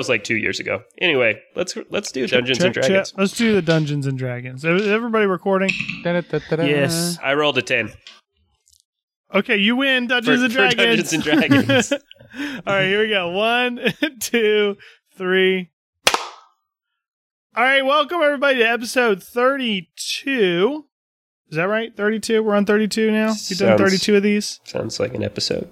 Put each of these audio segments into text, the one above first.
was like two years ago. Anyway, let's let's do Dungeons Check- and Dragons. check- Let's do the Dungeons and Dragons. Everybody recording? Yes. I rolled a ten. Okay, you win Dungeons For- and Dragons. Dungeons and Dragons. All right, here we go. One, two, three. All right, welcome everybody to episode 32. Is that right? 32? We're on 32 now? You've done Sounds- 32 of these? Sounds like an episode.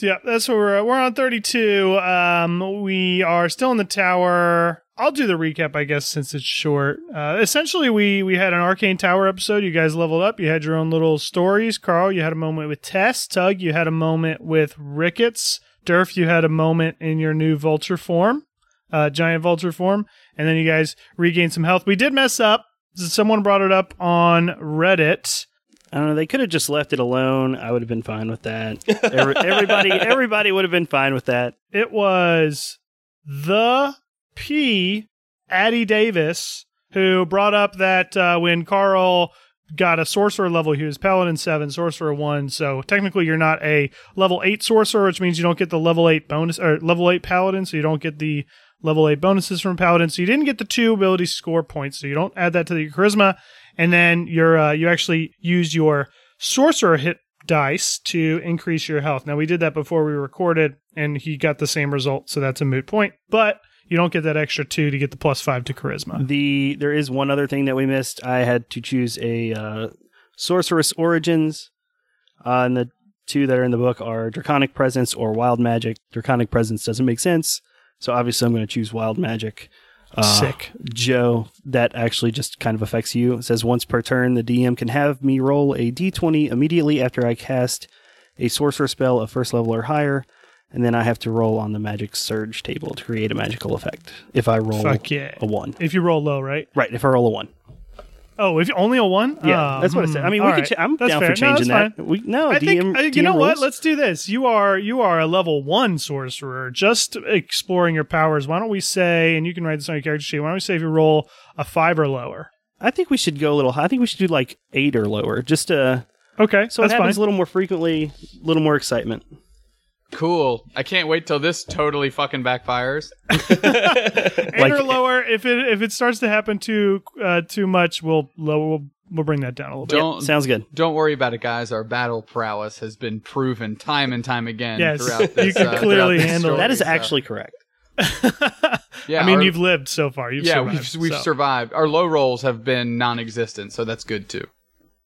So yeah, that's where we're we're on 32. Um, we are still in the tower. I'll do the recap, I guess, since it's short. Uh, essentially, we we had an arcane tower episode. You guys leveled up. You had your own little stories. Carl, you had a moment with Tess. Tug, you had a moment with Ricketts. Durf, you had a moment in your new vulture form, uh, giant vulture form, and then you guys regained some health. We did mess up. Someone brought it up on Reddit. I don't know. They could have just left it alone. I would have been fine with that. Every, everybody, everybody would have been fine with that. It was the P. Addie Davis who brought up that uh, when Carl got a sorcerer level, he was paladin seven, sorcerer one. So technically, you're not a level eight sorcerer, which means you don't get the level eight bonus or level eight paladin. So you don't get the level eight bonuses from paladin. So you didn't get the two ability score points. So you don't add that to the charisma, and then you're uh, you actually use your sorcerer hit dice to increase your health. Now we did that before we recorded, and he got the same result, so that's a moot point. But you don't get that extra two to get the plus five to charisma. The there is one other thing that we missed. I had to choose a uh, sorcerous origins, uh, and the two that are in the book are draconic presence or wild magic. Draconic presence doesn't make sense, so obviously I'm going to choose wild magic. Uh, Sick. Joe, that actually just kind of affects you. It says once per turn, the DM can have me roll a d20 immediately after I cast a sorcerer spell of first level or higher, and then I have to roll on the magic surge table to create a magical effect. If I roll Fuck yeah. a one, If you roll low, right? right? If I roll a one, Oh, if only a one? yeah, Oh, that's what I said. I mean, we right. could. Ch- I'm That's down fair. for No, changing that's that. We no, I DM. think uh, you DM know what. Let's do this. You are you are a level one sorcerer, just exploring your powers. Why don't we say, and you can write this on your character sheet. Why don't we say if you roll a five or lower? I think we should go a little. high. I think we should do like eight or lower, just uh, Okay, so that's it happens fine. a little more frequently, a little more excitement. Cool. I can't wait till this totally fucking backfires. Eight like- or lower. If it if it starts to happen too uh, too much, we'll lower. We'll, we'll bring that down a little bit. Don't Sounds good. don't worry about it, guys. Our battle prowess has been proven time and time again Yes, throughout you can uh, clearly throughout this handle story, That is so- actually correct. Yeah, I mean, our- you've lived so far. You've yeah, survived, we've we've so. survived. Our low rolls have been non-existent, so that's good too.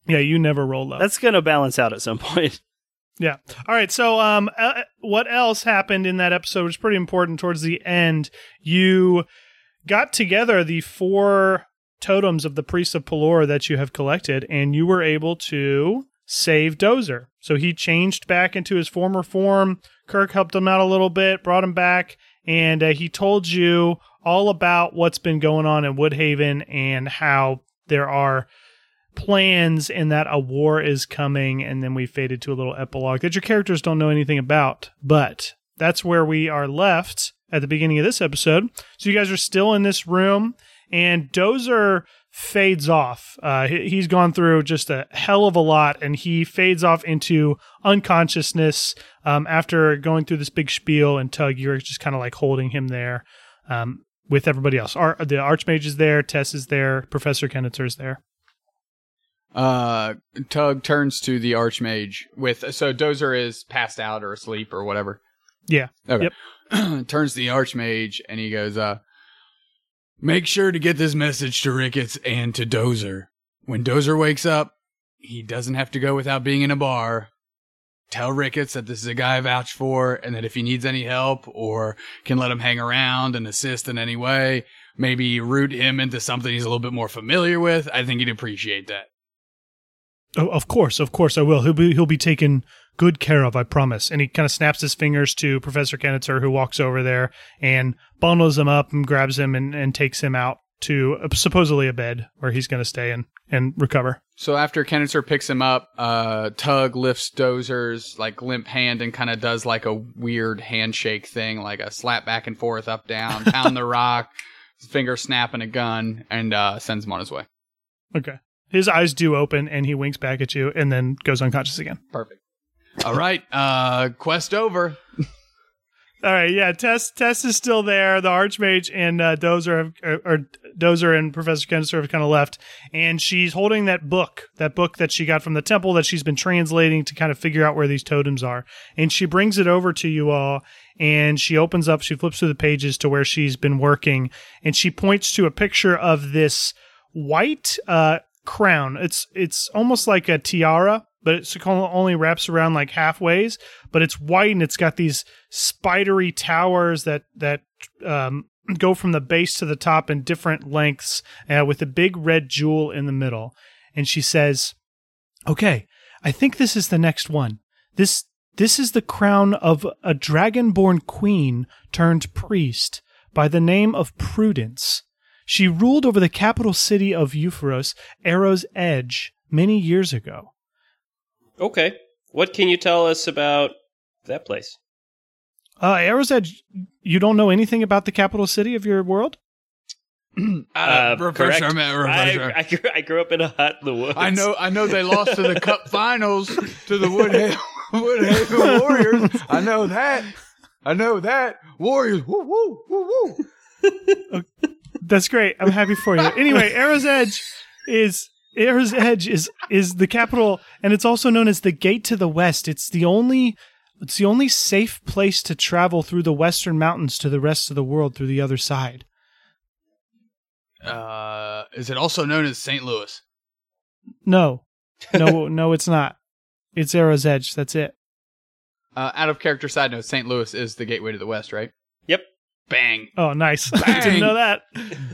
Yeah, you never roll low. That's gonna balance out at some point. Yeah. All right. So, um, uh, what else happened in that episode was pretty important towards the end. You got together the four totems of the priests of Pelor that you have collected, and you were able to save Dozer. So he changed back into his former form. Kirk helped him out a little bit, brought him back, and uh, he told you all about what's been going on in Woodhaven and how there are plans and that a war is coming and then we faded to a little epilogue that your characters don't know anything about. But that's where we are left at the beginning of this episode. So you guys are still in this room and dozer fades off. Uh, he- he's gone through just a hell of a lot and he fades off into unconsciousness um, after going through this big spiel and tug you're just kind of like holding him there um, with everybody else. Ar- the archmage is there tess is there professor kennitzer is there Uh, Tug turns to the Archmage with so Dozer is passed out or asleep or whatever. Yeah. Okay. turns to the Archmage and he goes, uh, make sure to get this message to Ricketts and to Dozer. When Dozer wakes up, he doesn't have to go without being in a bar. Tell Ricketts that this is a guy I vouch for and that if he needs any help or can let him hang around and assist in any way, maybe root him into something he's a little bit more familiar with, I think he'd appreciate that. Oh, of course, of course, I will. He'll be he'll be taken good care of, I promise. And he kind of snaps his fingers to Professor Kennitzer, who walks over there and bundles him up and grabs him and, and takes him out to uh, supposedly a bed where he's going to stay and and recover. So after Kennitzer picks him up, uh, Tug lifts Dozer's like limp hand and kind of does like a weird handshake thing, like a slap back and forth, up down, pound the rock, finger snapping a gun, and uh, sends him on his way. Okay. His eyes do open and he winks back at you and then goes unconscious again. Perfect. All right, uh, quest over. All right, yeah. Tess Tess is still there. The Archmage and uh, Dozer have, or, or Dozer and Professor Kenster have kind of left, and she's holding that book, that book that she got from the temple that she's been translating to kind of figure out where these totems are. And she brings it over to you all, and she opens up, she flips through the pages to where she's been working, and she points to a picture of this white uh, crown. It's it's almost like a tiara, but it only wraps around like halfways. But it's white and it's got these spidery towers that that um, go from the base to the top in different lengths, uh, with a big red jewel in the middle. And she says, "Okay, I think this is the next one. This." This is the crown of a dragonborn queen turned priest by the name of Prudence. She ruled over the capital city of Euphoros, Arrow's Edge, many years ago. Okay. What can you tell us about that place? Uh, Arrow's Edge, you don't know anything about the capital city of your world? Uh, Professor, correct. man, Professor. I, I, grew, I grew up in a hut in the woods. I know, I know they lost to the Cup Finals to the Woodhaven, Woodhaven Warriors. I know that. I know that. Warriors. Woo woo woo woo. That's great. I'm happy for you. Anyway, Arrow's Edge is Arrow's Edge is is the capital, and it's also known as the Gate to the West. It's the only it's the only safe place to travel through the Western Mountains to the rest of the world through the other side. Uh, is it also known as St. Louis? No, no, no, it's not. It's Arrow's Edge. That's it. Uh, out of character side note, St. Louis is the gateway to the west, right? Yep. Bang. Oh, nice. I Bang. didn't know that.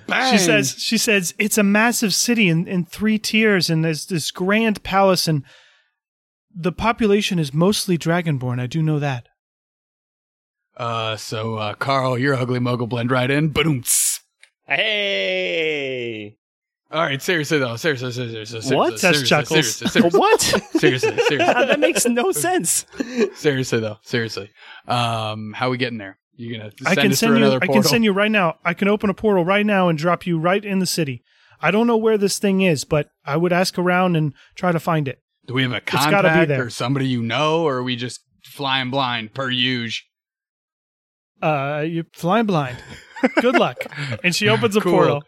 Bang. She says she says it's a massive city in, in three tiers and there's this grand palace and the population is mostly dragonborn. I do know that. Uh, so, uh, Carl, your ugly muggle blend right in. Boom. Hey. All right, seriously though, seriously, seriously, seriously, What? seriously, Tess chuckles. seriously, seriously, what? seriously, seriously, that makes no sense. seriously though, seriously. Um, how we getting there? You gonna send I can send you. another I can send you right now. I can open a portal right now and drop you right in the city. I don't know where this thing is, but I would ask around and try to find it. Do we have a gotta be contact there. or somebody you know, or are we just flying blind per usual? Uh, you're flying blind. Good luck. And she opens a Cool. portal.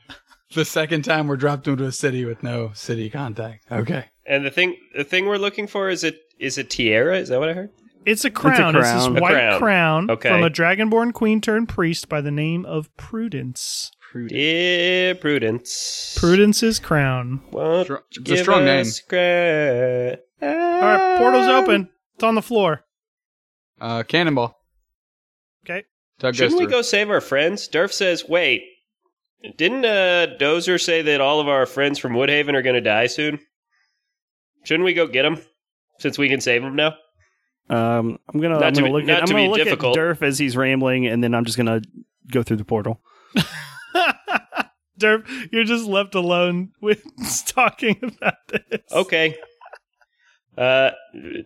The second time we're dropped into a city with no city contact. Okay. And the thing the thing we're looking for is it is a tiara? Is that what I heard? It's a crown. It's, crown. this A white crown. crown, Okay. from a dragonborn queen turned priest by the name of Prudence. Dear Prudence. Prudence's crown. Won't Str- it's a strong name. us gra- All right, portal's open. It's on the floor. Uh, cannonball. Okay. Tug Shouldn't we go save our friends? Durf says, wait, didn't uh, Dozer say that all of our friends from Woodhaven are going to die soon? Shouldn't we go get them since we can save them now? Um, I'm gonna, Not I'm gonna be- look not at, I'm gonna look difficult. at Durf as he's rambling, and then I'm just gonna go through the portal. Derp, you're just left alone with talking about this. Okay. Uh,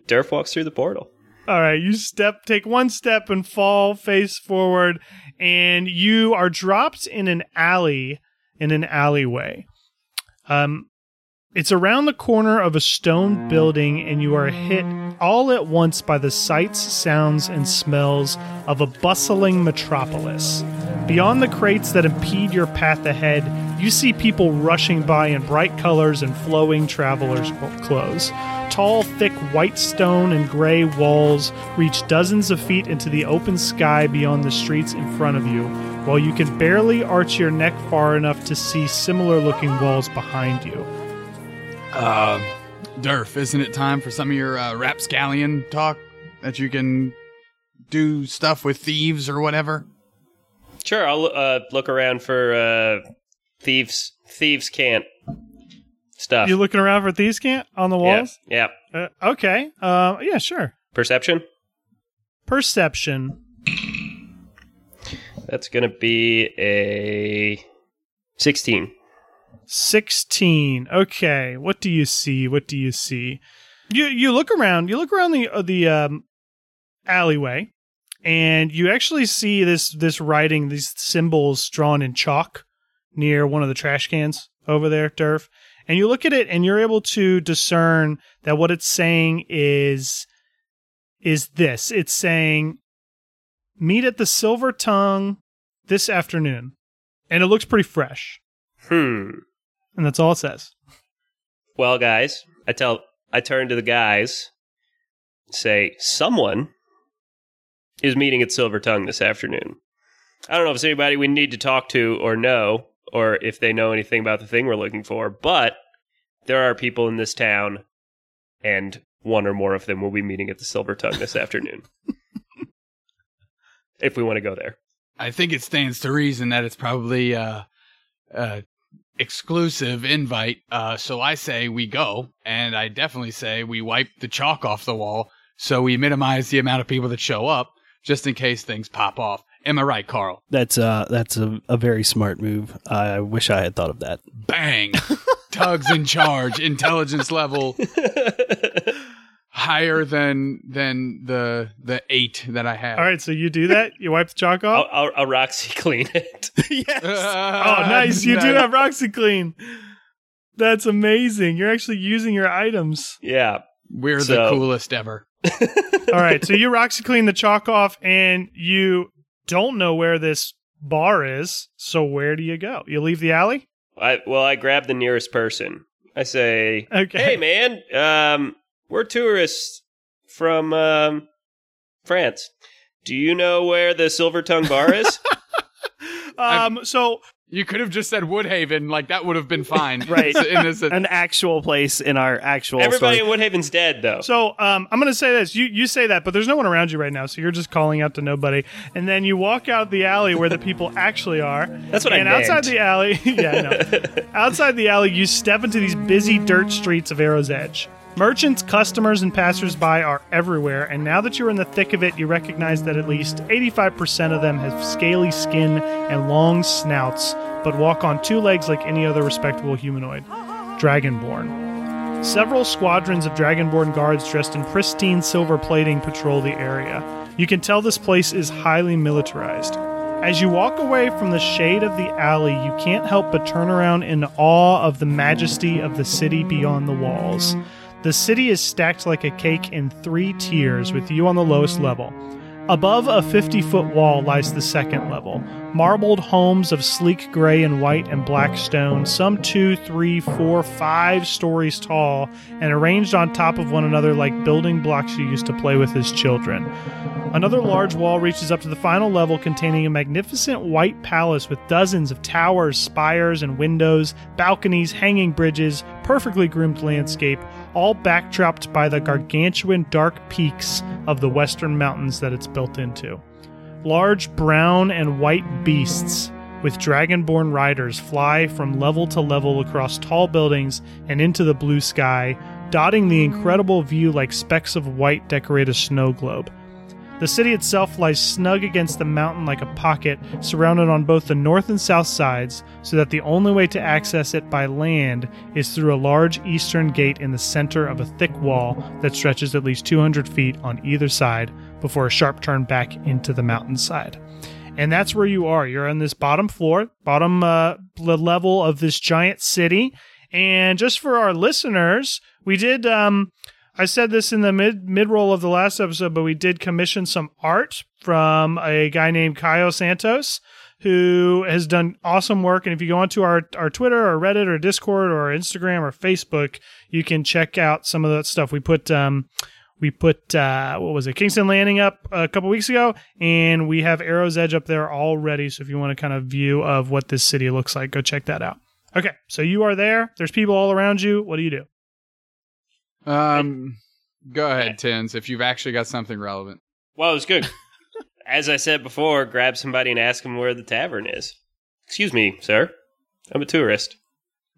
Durf walks through the portal. All right, you step, take one step and fall face forward, and you are dropped in an alley, in an alleyway. Um, it's around the corner of a stone building, and you are hit all at once by the sights, sounds, and smells of a bustling metropolis. Beyond the crates that impede your path ahead, you see people rushing by in bright colors and flowing travelers' clothes. Tall, thick white stone and gray walls reach dozens of feet into the open sky beyond the streets in front of you, while you can barely arch your neck far enough to see similar looking walls behind you. Uh, Durf, isn't it time for some of your uh, rapscallion talk that you can do stuff with thieves or whatever? Sure, I'll uh, look around for uh, thieves. Thieves can't stuff. You looking around for thieves can't on the yeah, walls? yeah. Uh, okay. Uh, yeah, sure. Perception. Perception. That's gonna be a sixteen. 16 okay what do you see what do you see you you look around you look around the uh, the um alleyway and you actually see this this writing these symbols drawn in chalk near one of the trash cans over there Durf and you look at it and you're able to discern that what it's saying is is this it's saying meet at the Silver Tongue this afternoon. And it looks pretty fresh. Hmm. And that's all it says. Well, guys, I tell I turn to the guys, say someone is meeting at Silver Tongue this afternoon. I don't know if it's anybody we need to talk to or know, or if they know anything about the thing we're looking for, but there are people in this town, and one or more of them will be meeting at the Silver Tongue this afternoon. if we want to go there. I think it stands to reason that it's probably uh, uh, exclusive invite. Uh, so I say we go, and I definitely say we wipe the chalk off the wall so we minimize the amount of people that show up, just in case things pop off. Am I right, Carl? That's uh that's a, a very smart move. I wish I had thought of that. Bang! Tug's in charge, intelligence level higher than than the the eight that I have. All right, so you do that? You wipe the chalk I'll, off? I'll, I'll Roxy clean it. yes. oh, nice. You do have Roxy Clean. That's amazing. You're actually using your items. yeah. We're the coolest ever. All right, so you Roxy Clean the chalk off, and you don't know where this bar is. So where do you go? You leave the alley? I well, I grab the nearest person. I say, Okay. "Hey, man, um, we're tourists from um, France. Do you know where the Silver Tongue Bar is?" Um, so You could have just said Woodhaven, like that would have been fine. Right. In this, An actual place in our actual Everybody story. in Woodhaven's dead, though. So um, I'm going to say this. You you say that, but there's no one around you right now, so you're just calling out to nobody. And then you walk out the alley where the people actually are. That's what I and outside the alley, yeah, I know. outside the alley, you step into these busy dirt streets of Arrow's Edge. Merchants, customers, and passersby are everywhere, and now that you're in the thick of it, you recognize that at least 85% of them have scaly skin and long snouts, but walk on two legs like any other respectable humanoid. Dragonborn. Several squadrons of Dragonborn guards dressed in pristine silver plating patrol the area. You can tell this place is highly militarized. As you walk away from the shade of the alley, you can't help but turn around in awe of the majesty of the city beyond the walls. The city is stacked like a cake in three tiers, with you on the lowest level. Above a 50 foot wall lies the second level. Marbled homes of sleek gray and white and black stone, some two, three, four, five stories tall, and arranged on top of one another like building blocks you used to play with as children. Another large wall reaches up to the final level, containing a magnificent white palace with dozens of towers, spires, and windows, balconies, hanging bridges, perfectly groomed landscape, all backdropped by the gargantuan dark peaks of the western mountains that it's built into. Large brown and white beasts with dragonborn riders fly from level to level across tall buildings and into the blue sky, dotting the incredible view like specks of white decorate a snow globe. The city itself lies snug against the mountain like a pocket, surrounded on both the north and south sides, so that the only way to access it by land is through a large eastern gate in the center of a thick wall that stretches at least 200 feet on either side before a sharp turn back into the mountainside. And that's where you are. You're on this bottom floor, bottom uh, level of this giant city. And just for our listeners, we did um, I said this in the mid mid roll of the last episode, but we did commission some art from a guy named Caio Santos, who has done awesome work. And if you go onto our our Twitter or Reddit or Discord or Instagram or Facebook, you can check out some of that stuff. We put um we put uh what was it Kingston Landing up a couple weeks ago, and we have Arrow's Edge up there already. So if you want a kind of view of what this city looks like, go check that out. Okay, so you are there. There's people all around you. What do you do? Um, go ahead, Tins, if you've actually got something relevant. well, it was good. As I said before, grab somebody and ask them where the tavern is. Excuse me, sir. I'm a tourist.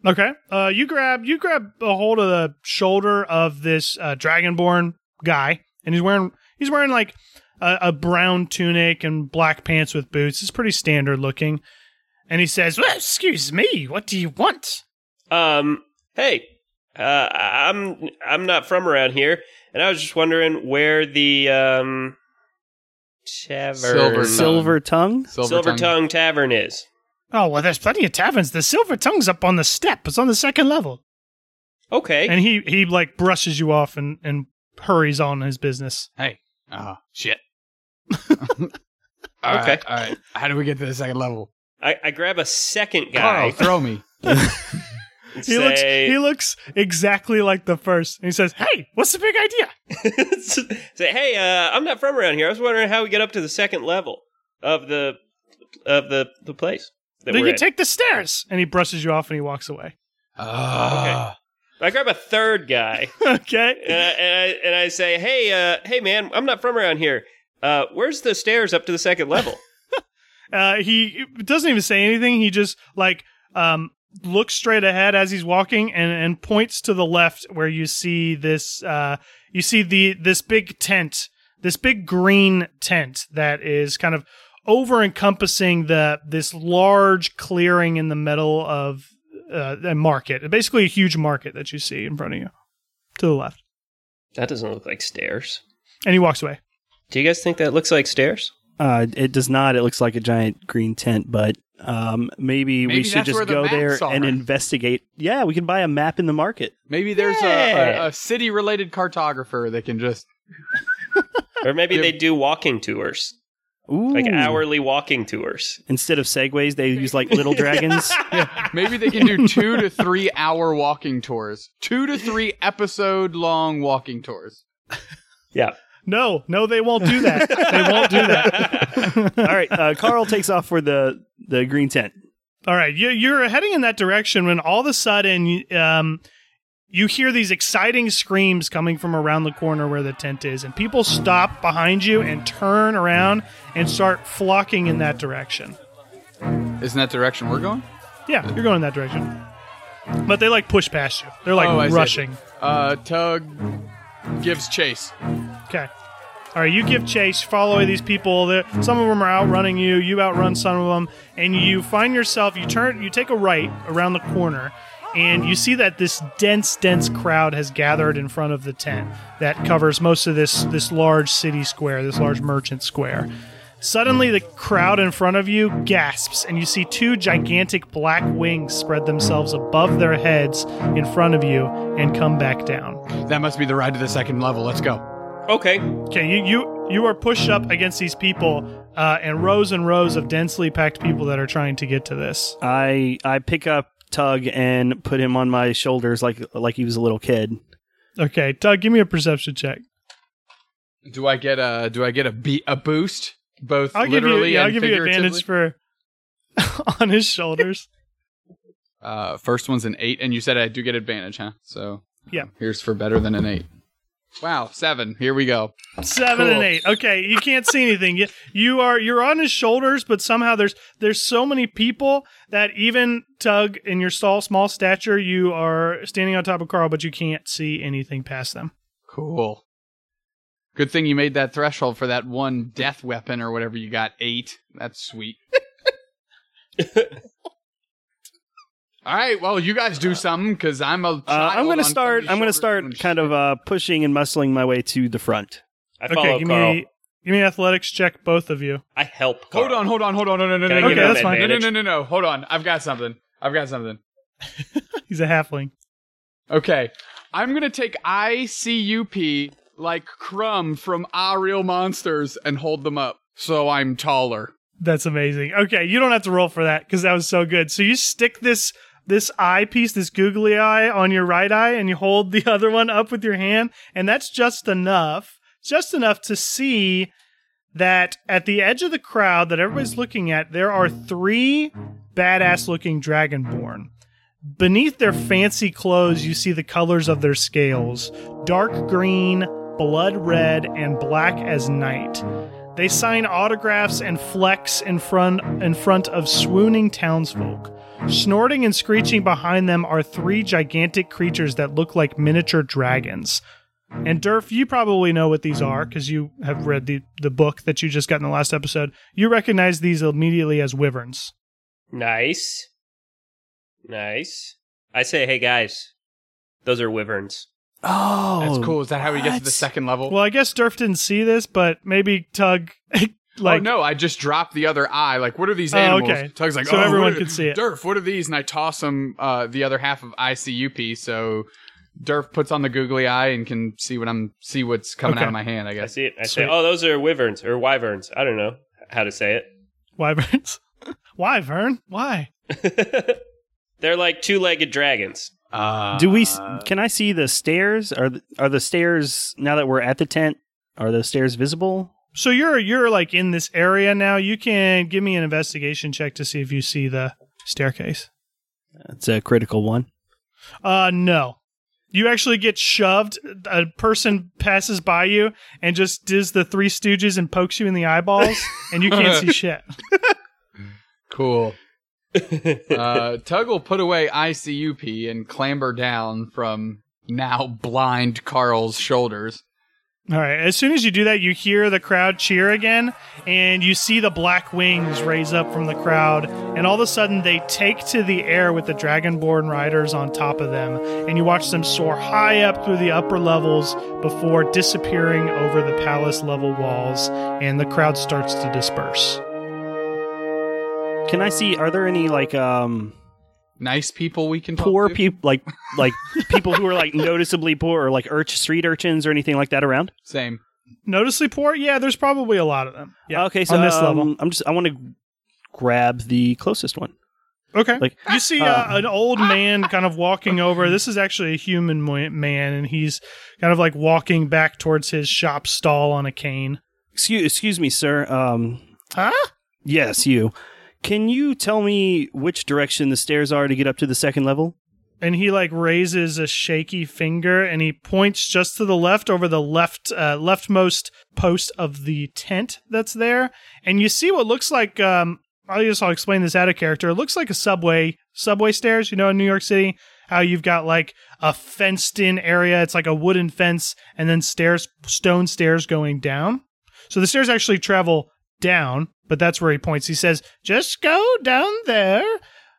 Okay. Uh, you grab you grab a hold of the shoulder of this uh, dragonborn guy, and he's wearing he's wearing like a, a brown tunic and black pants with boots. It's pretty standard looking. And he says, well, "Excuse me, what do you want?" Um, hey, uh, I'm I'm not from around here, and I was just wondering where the um tavern Silver Tongue. Silver tongue? Silver Tongue Tavern is. Oh well, there's plenty of taverns. The Silver Tongue's up on the step. It's on the second level. Okay. And he he like brushes you off and and hurries on his business. Hey, oh shit. All Okay. right, all right. How do we get to the second level? I, I grab a second Carl, guy. throw me. and He looks he looks exactly like the first. And he says, "Hey, what's the big idea?" say, hey, uh, I'm not from around here. I was wondering how we get up to the second level of the of the the place that Then we're you in. take the stairs. And he brushes you off and he walks away. Ah. I grab a third guy okay. and I, and I and I say, hey, uh, hey, man, I'm not from around here. Uh, where's the stairs up to the second level? Uh, he doesn't even say anything. He just like um, looks straight ahead as he's walking and, and points to the left where you see this. Uh, you see the this big tent, this big green tent that is kind of over encompassing the this large clearing in the middle of uh, a market. Basically, a huge market that you see in front of you to the left. that doesn't look like stairs. And he walks away. Do you guys think that looks like stairs? Uh, it does not. It looks like a giant green tent, but um, maybe, Maybe we should just where the go there maps and investigate. Yeah, we can buy a map in the market. Maybe there's a, Yeah. a, a city related cartographer that can just. Or maybe they do walking tours, Ooh. like hourly walking tours. Instead of segways, they use like little dragons. Yeah, maybe they can do two to three hour walking tours. Two to three episode long walking tours. Yeah. No, no, they won't do that. they won't do that. All right, uh, Carl takes off for the the green tent. All right, you, you're heading in that direction when all of a sudden um, you hear these exciting screams coming from around the corner where the tent is, and people stop behind you and turn around and start flocking in that direction. Isn't that direction we're going? Yeah, you're going in that direction. But they like push past you. They're like Oh, rushing. Uh, Tug gives chase. Okay. All right, you give chase, follow these people. They're- Some of them are outrunning you. You outrun some of them, and you find yourself. You turn. You take a right around the corner, and you see that this dense, dense crowd has gathered in front of the tent that covers most of this this large city square, this large merchant square. Suddenly, the crowd in front of you gasps, and you see two gigantic black wings spread themselves above their heads in front of you and come back down. That must be the ride to the second level. Let's go. Okay. Okay, you you you are pushed up against these people, uh, and rows and rows of densely packed people that are trying to get to this. I I pick up Tug and put him on my shoulders like like he was a little kid. Okay, Tug, give me a perception check. Do I get a Do I get a beat a boost? Both I'll give you literally yeah, I'll and give you advantage for on his shoulders. Uh, first one's an eight, and you said I do get advantage, huh? So Yeah. here's for better than an eight. Wow, seven. Here we go. Seven Cool. and eight. Okay, you can't see anything. You, you are you're on his shoulders, but somehow there's there's so many people that even Tug in your small small stature, you are standing on top of Carl, but you can't see anything past them. Cool. Good thing you made that threshold for that one death weapon or whatever you got. Eight. That's sweet. All right. Well, you guys do something because I'm a. Uh, I'm going gonna start. I'm gonna start kind of uh, pushing and muscling my way to the front. I follow Okay, give Carl. me give me an athletics check, both of you. I help Carl. Hold on, hold on, hold on. No, no, no, Can I no, give no, him that's fine. no, no, advantage? no, no, no. Hold on. I've got something. I've got something. He's a halfling. Okay. I'm going to take ICUP like Krumm from Our Real Monsters and hold them up so I'm taller. That's amazing. Okay, you don't have to roll for that because that was so good. So you stick this this eye piece, this googly eye, on your right eye, and you hold the other one up with your hand, and that's just enough, just enough to see that at the edge of the crowd that everybody's looking at, there are three badass looking dragonborn. Beneath their fancy clothes, you see the colors of their scales dark green, blood red, and black as night. They sign autographs and flex in front in front of swooning townsfolk. Snorting and screeching behind them are three gigantic creatures that look like miniature dragons. And Durf, you probably know what these are because you have read the, the book that you just got in the last episode. You recognize these immediately as wyverns. Nice. Nice. I say, hey guys, those are wyverns. Oh, That's cool. Is that how we get to the second level? Well, I guess Durf didn't see this, but maybe Tug, like, oh no, I just dropped the other eye. Like, what are these Oh, animals? okay. Tug's like, So oh, everyone what are- could see it. Durf, what are these? And I toss him uh, the other half of ICUP, so Durf puts on the googly eye and can see what I'm see what's coming Okay. out of my hand. I guess I see it. I say, Sweet. oh, those are wyverns or wyverns. I don't know. how to say it. Wyverns. Why, Vern? Why? They're like two-legged dragons. Uh, Do we? Can I see the stairs? Are th- are the stairs now that we're at the tent? Are the stairs visible? So you're you're like in this area now. You can give me an investigation check to see if you see the staircase. It's a critical one. Uh no. You actually get shoved. A person passes by you and just does the three stooges and pokes you in the eyeballs, and you can't see shit. Cool. uh, Tug will put away ICUP and clamber down from now blind Carl's shoulders. All right. As soon as you do that, you hear the crowd cheer again, and you see the black wings raise up from the crowd, and all of a sudden they take to the air with the dragonborn riders on top of them, and you watch them soar high up through the upper levels before disappearing over the palace level walls, and the crowd starts to disperse. Can I see? Are there any like um Nice people we can poor people like like people who are like noticeably poor or like urch street urchins or anything like that around? Same. Noticeably poor? Yeah, there's probably a lot of them. Yeah. Okay, so on this um, level. I'm just I want to grab the closest one. Okay. Like You see uh, Uh, an old man kind of walking over. This is actually a human man, and he's kind of like walking back towards his shop stall on a cane. excuse excuse me, sir. Um Huh? yes, you. Can you tell me which direction the stairs are to get up to the second level? And he like raises a shaky finger and he points just to the left over the left uh, leftmost post of the tent that's there. And you see what looks like um I guess I'll explain this out of character. It looks like a subway subway stairs, you know, in New York City, how you've got like a fenced in area. It's like a wooden fence and then stairs stone stairs going down. So the stairs actually travel down, but that's where he points. He says, "Just go down there."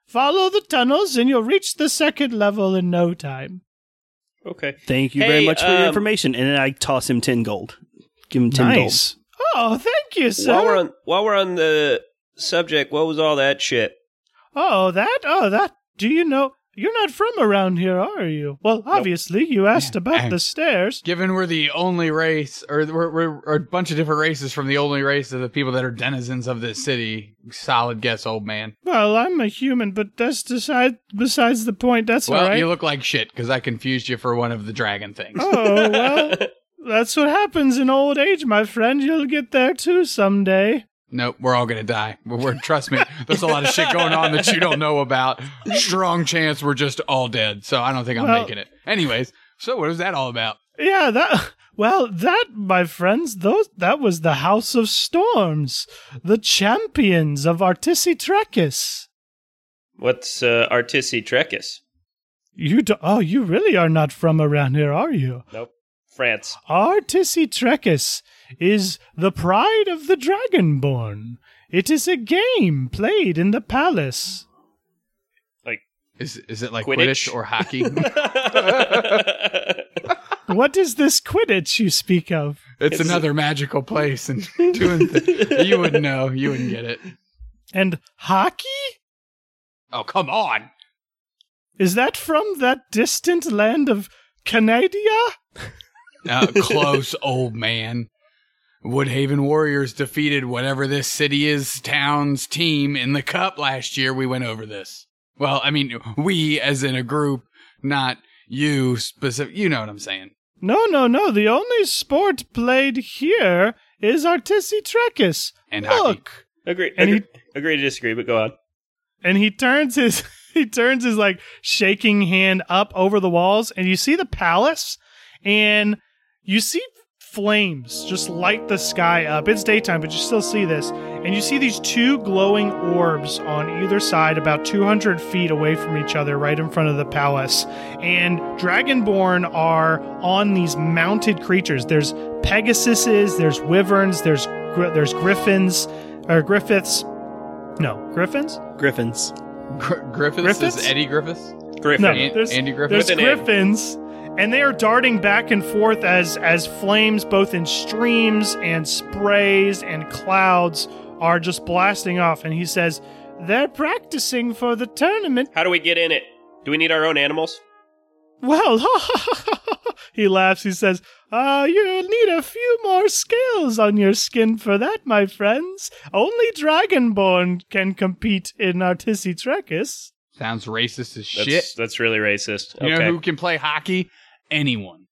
Follow the tunnels and you'll reach the second level in no time. Okay. Thank you Hey, very much for your um, information. And then I toss him 10 gold. Give him 10 gold. Oh, thank you, sir. While we're on while we're on the subject, what was all that shit? oh, that? Oh, that. Do you know? You're not from around here, are you? Well, obviously, you asked about And- the stairs. Given we're the only race, or we're, we're, we're a bunch of different races from the only race of the people that are denizens of this city, solid guess, old man. Well, I'm a human, but that's decide, besides the point. That's well, all right. you look like shit because I confused you for one of the dragon things. oh, well, that's what happens in old age, my friend. You'll get there too someday. Nope, we're all gonna die. We're, we're- trust me, there's a lot of shit going on that you don't know about. Strong chance we're just all dead. So I don't think I'm Well- making it. Anyways, so what was that all about? Yeah, that. Well, that, my friends, those that was the House of Storms, the champions of Artisitrekis. What's uh, Artissi Trekis? You do, oh, you really are not from around here, are you? Nope. France. Artisitrekis is the pride of the Dragonborn. It is a game played in the palace. Like is is it like Quidditch? Quidditch, or hockey? What is this Quidditch you speak of? it's, It's- another magical place, and doing th- you wouldn't know. You wouldn't get it. And hockey? Oh come on! Is that from that distant land of Canada? Uh, close, old man. Woodhaven Warriors defeated whatever this city is town's team in the cup last year. We went over this. Well, I mean, we as in a group, not you specific. You know what I'm saying? No, no, no. The only sport played here is Artisitrekis. And hockey. Look. agree. And agree, agree to disagree, but go on. and he turns his he turns his like shaking hand up over the walls and you see the palace and you see flames just light the sky up it's daytime but you still see this and you see these two glowing orbs on either side about 200 feet away from each other right in front of the palace and dragonborn are on these mounted creatures there's pegasuses there's wyverns there's gri- there's griffins or griffiths no griffins Griffins. Gr- Griffiths, Griffiths? is Eddie Griffiths. Griffin. No. There's- Andy There's Griffiths. With an griffins, and they are darting back and forth as as flames, both in streams and sprays and clouds, are just blasting off. And he says, "They're practicing for the tournament." How do we get in it? Do we need our own animals? Well, he laughs. He says, "Ah, you'll need a few more scales on your skin for that, my friends. Only Dragonborn can compete in Artisitrekis." Sounds racist as That's, shit. that's really racist. You okay. know who can play hockey? Anyone.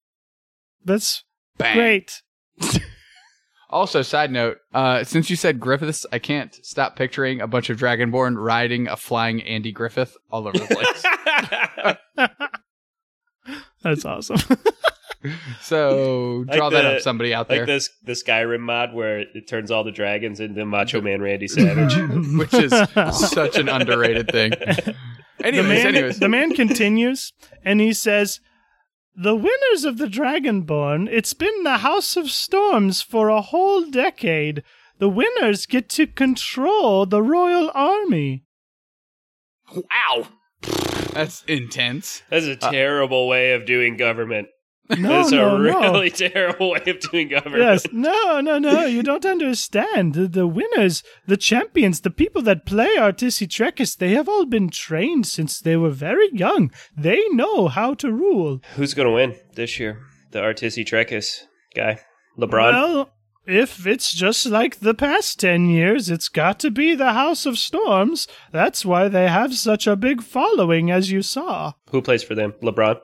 That's Bang. great. Also, side note, uh, since you said Griffiths, I can't stop picturing a bunch of Dragonborn riding a flying Andy Griffith all over the place. That's awesome. so Like draw that up, somebody out there. like there. this the Skyrim mod where it turns all the dragons into Macho Man Randy Savage. which is such an underrated thing. the Anyways, man, anyways. the man continues and he says, The winners of the Dragonborn, it's been the House of Storms for a whole decade. The winners get to control the royal army. wow. That's intense. That's a uh, terrible way of doing government. No, That's no, a no. really terrible way of doing government. Yes, no, no, no. You don't understand. The, the winners, the champions, the people that play Artisitrekis, they have all been trained since they were very young. They know how to rule. Who's going to win this year? The Artisi Trekis guy, LeBron. Well, if it's just like the past 10 years, it's got to be the House of Storms. That's why they have such a big following, as you saw. Who plays for them? LeBron.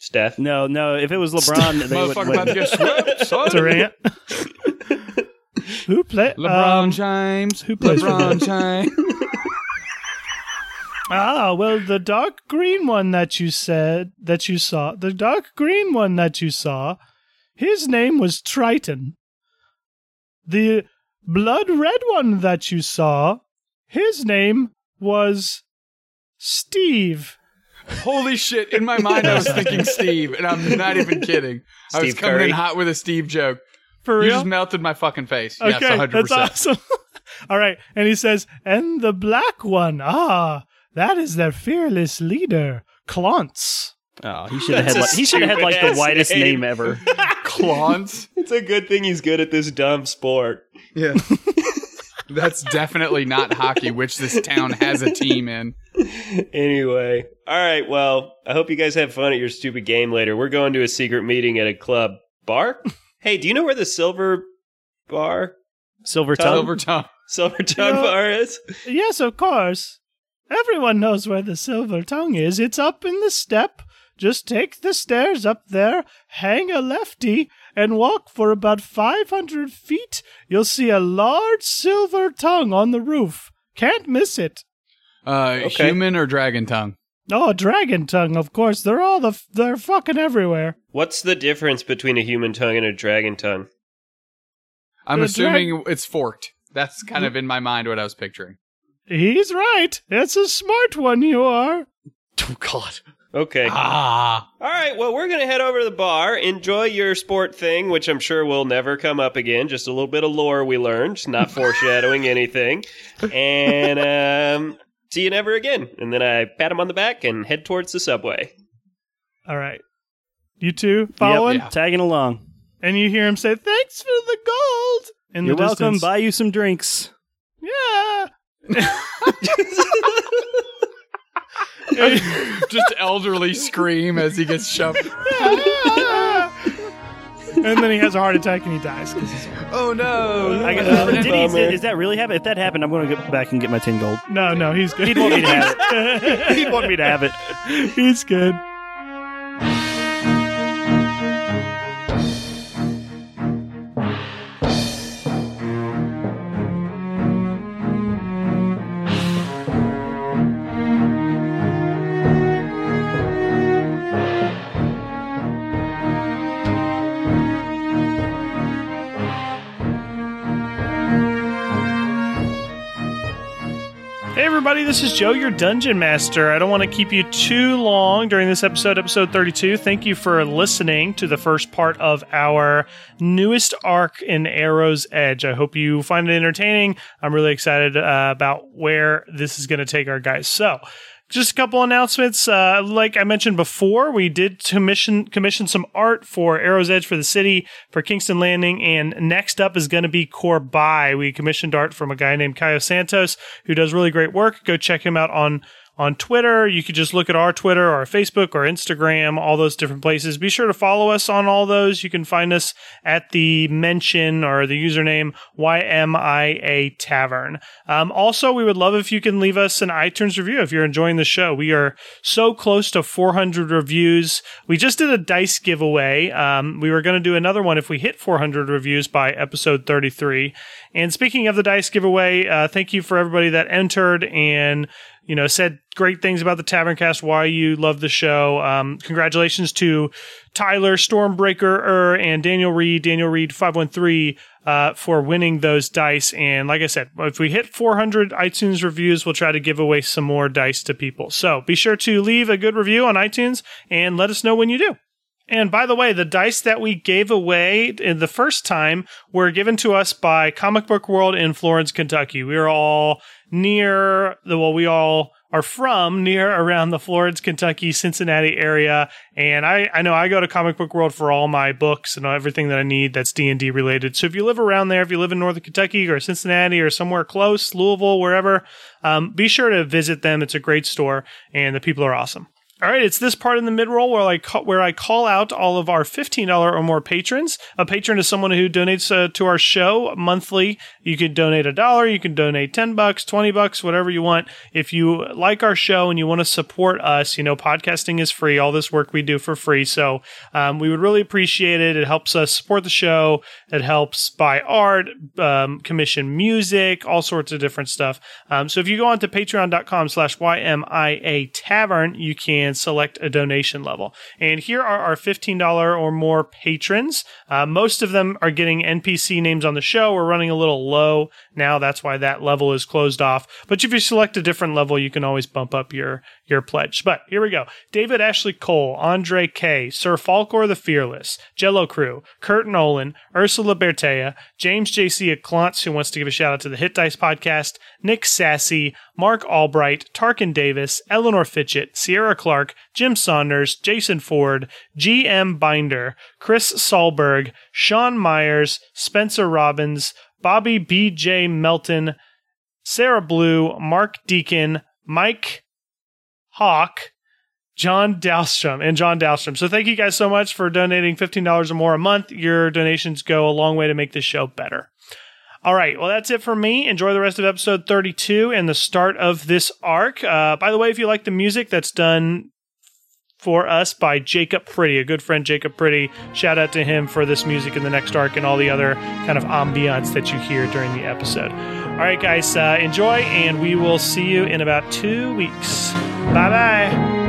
Steph. No, no. If it was LeBron, they would Motherfucker win. about to get swept, son. Durant. who played? LeBron um, James. who plays LeBron James. Ah, well, the dark green one that you said that you saw, the dark green one that you saw, his name was Triton. The blood red one that you saw, his name was Steve. Holy shit. In my mind, I was thinking Steve, and I'm not even kidding. I was coming Curry. in hot with a Steve joke. For real? You just melted my fucking face. okay, yes, 100%. that's awesome. All right, and he says, and the black one, ah, that is their fearless leader, Clontz. Oh, he should have had like, he should have had like the stupid-ass name. name ever. Clons. It's a good thing he's good at this dumb sport. Yeah. That's definitely not hockey, which this town has a team in. Anyway, all right. Well, I hope you guys have fun at your stupid game later. We're going to a secret meeting at a club bar. hey, do you know where the Silver Bar, Silver Tom- tongue. Silver tongue. Silver Tongue Yeah. Bar is? Yes, of course. Everyone knows where the silver tongue is. It's up in the step. Just take the stairs up there, hang a lefty, and walk for about 500 feet. You'll see a large silver tongue on the roof. Can't miss it. Uh, Okay. Human or dragon tongue? Oh, a dragon tongue, of course. They're all the, f- they're fucking everywhere. What's the difference between a human tongue and a dragon tongue? I'm The assuming it's forked. That's kind of in my mind what I was picturing. He's right. It's a smart one you are. Oh God. Okay. Ah. All right, well, we're going to head over to the bar. Enjoy your sport thing, which I'm sure will never come up again. Just a little bit of lore we learned, It's not foreshadowing anything. And um, see you never again. And then I pat him on the back and head towards the subway. All right. You two following? yeah. Tagging along. And you hear him say, Thanks for the gold. In You're the welcome. distance. Buy you some drinks. Yeah. Just elderly scream as he gets shoved. and then he has a heart attack and he dies. 'cause he's- Oh no. I, Uh, uh, did he, bummer. is that really happen? If that happened, I'm going to get back and get my ten gold. no, no, he's good. He'd want me to have it. He'd want me to have it. he's good. Everybody, this is Joe, your dungeon master. I don't want to keep you too long during this episode, episode 32. Thank you for listening to the first part of our newest arc in Arrow's Edge. I hope you find it entertaining. I'm really excited uh, about where this is going to take our guys. So, just a couple announcements. Uh, like I mentioned before, we did commission commission some art for Arrow's Edge for the city for Kingston Landing, and next up is going to be Corby. We commissioned art from a guy named Caio Santos who does really great work. Go check him out on on Twitter. You could just look at our Twitter or Facebook or Instagram, all those different places. Be sure to follow us on all those. You can find us at the mention or the username YMIA Tavern. Um, also, we would love if you can leave us an iTunes review if you're enjoying the show. We are so close to 400 reviews. We just did a dice giveaway. Um, we were going to do another one if we hit 400 reviews by episode 33. And speaking of the dice giveaway, uh, thank you for everybody that entered and you know said great things about the Taverncast, why you love the show. Um, congratulations to Tyler Stormbreaker and Daniel Reed, Daniel Reed five one three. Uh, for winning those dice. And like I said, if we hit 400 iTunes reviews, we'll try to give away some more dice to people. So be sure to leave a good review on iTunes and let us know when you do. And by the way, the dice that we gave away in the first time were given to us by Comic Book World in Florence, Kentucky. We are all near the, well, we all are from near around the Florence, Kentucky, Cincinnati area. And I, I know I go to Comic Book World for all my books and everything that I need that's D&D related. So if you live around there, if you live in Northern Kentucky or Cincinnati or somewhere close, Louisville, wherever, um, be sure to visit them. It's a great store and the people are awesome. All right, it's this part in the mid roll where I ca- where I call out all of our fifteen dollar or more patrons. A patron is someone who donates uh, to our show monthly. You can donate a dollar, you can donate ten bucks, twenty bucks, whatever you want. If you like our show and you want to support us, you know podcasting is free. All this work we do for free, so um, we would really appreciate it. It helps us support the show. It helps buy art, um, commission music, all sorts of different stuff. Um, so if you go on to Patreon.com/slash YMIA Tavern, you can and select a donation level. And here are our $15 or more patrons. Uh, most of them are getting NPC names on the show. We're running a little low now. That's why that level is closed off. But if you select a different level, you can always bump up your, your pledge. But here we go. David Ashley Cole, Andre K, Sir Falkor the Fearless, Jello Crew, Kurt Nolan, Ursula Bertea, James JC Aclance, who wants to give a shout out to the Hit Dice podcast, Nick Sassy, Mark Albright, Tarkin Davis, Eleanor Fitchett, Sierra Clark, Jim Saunders, Jason Ford, G.M. Binder, Chris Solberg, Sean Myers, Spencer Robbins, Bobby B.J. Melton, Sarah Blue, Mark Deacon, Mike Hawk, John Dahlstrom, and John Dahlstrom. So thank you guys so much for donating $15 or more a month. Your donations go a long way to make this show better. All right. Well, that's it for me. Enjoy the rest of episode 32 and the start of this arc. Uh, by the way, if you like the music that's done for us by Jacob Pretty, a good friend, Jacob Pretty, shout out to him for this music in the next arc and all the other kind of ambiance that you hear during the episode. All right, guys, uh, enjoy, and we will see you in about two weeks. Bye bye.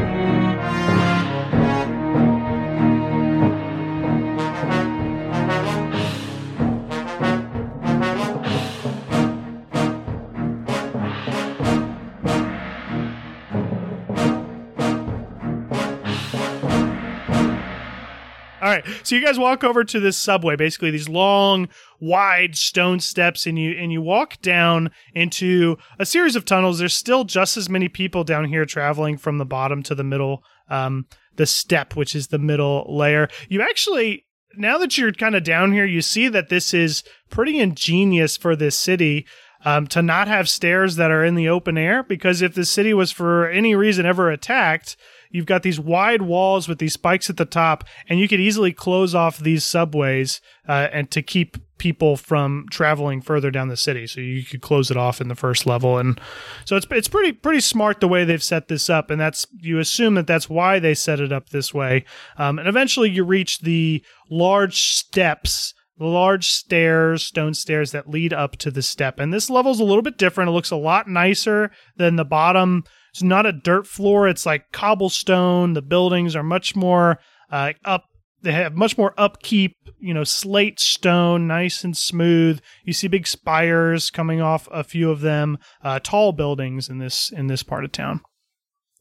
Right. So you guys walk over to this subway, basically these long, wide stone steps, and you and you walk down into a series of tunnels. There's still just as many people down here traveling from the bottom to the middle, um, the step, which is the middle layer. You actually now that you're kind of down here, you see that this is pretty ingenious for this city. Um, to not have stairs that are in the open air, because if the city was for any reason ever attacked, you've got these wide walls with these spikes at the top, and you could easily close off these subways uh, and to keep people from traveling further down the city. So you could close it off in the first level, and so it's it's pretty pretty smart the way they've set this up, and that's you assume that that's why they set it up this way. Um, and eventually, you reach the large steps the large stairs, stone stairs that lead up to the step. And this level's a little bit different. It looks a lot nicer than the bottom. It's not a dirt floor, it's like cobblestone. The buildings are much more uh, up. They have much more upkeep, you know, slate stone, nice and smooth. You see big spires coming off a few of them, uh, tall buildings in this in this part of town.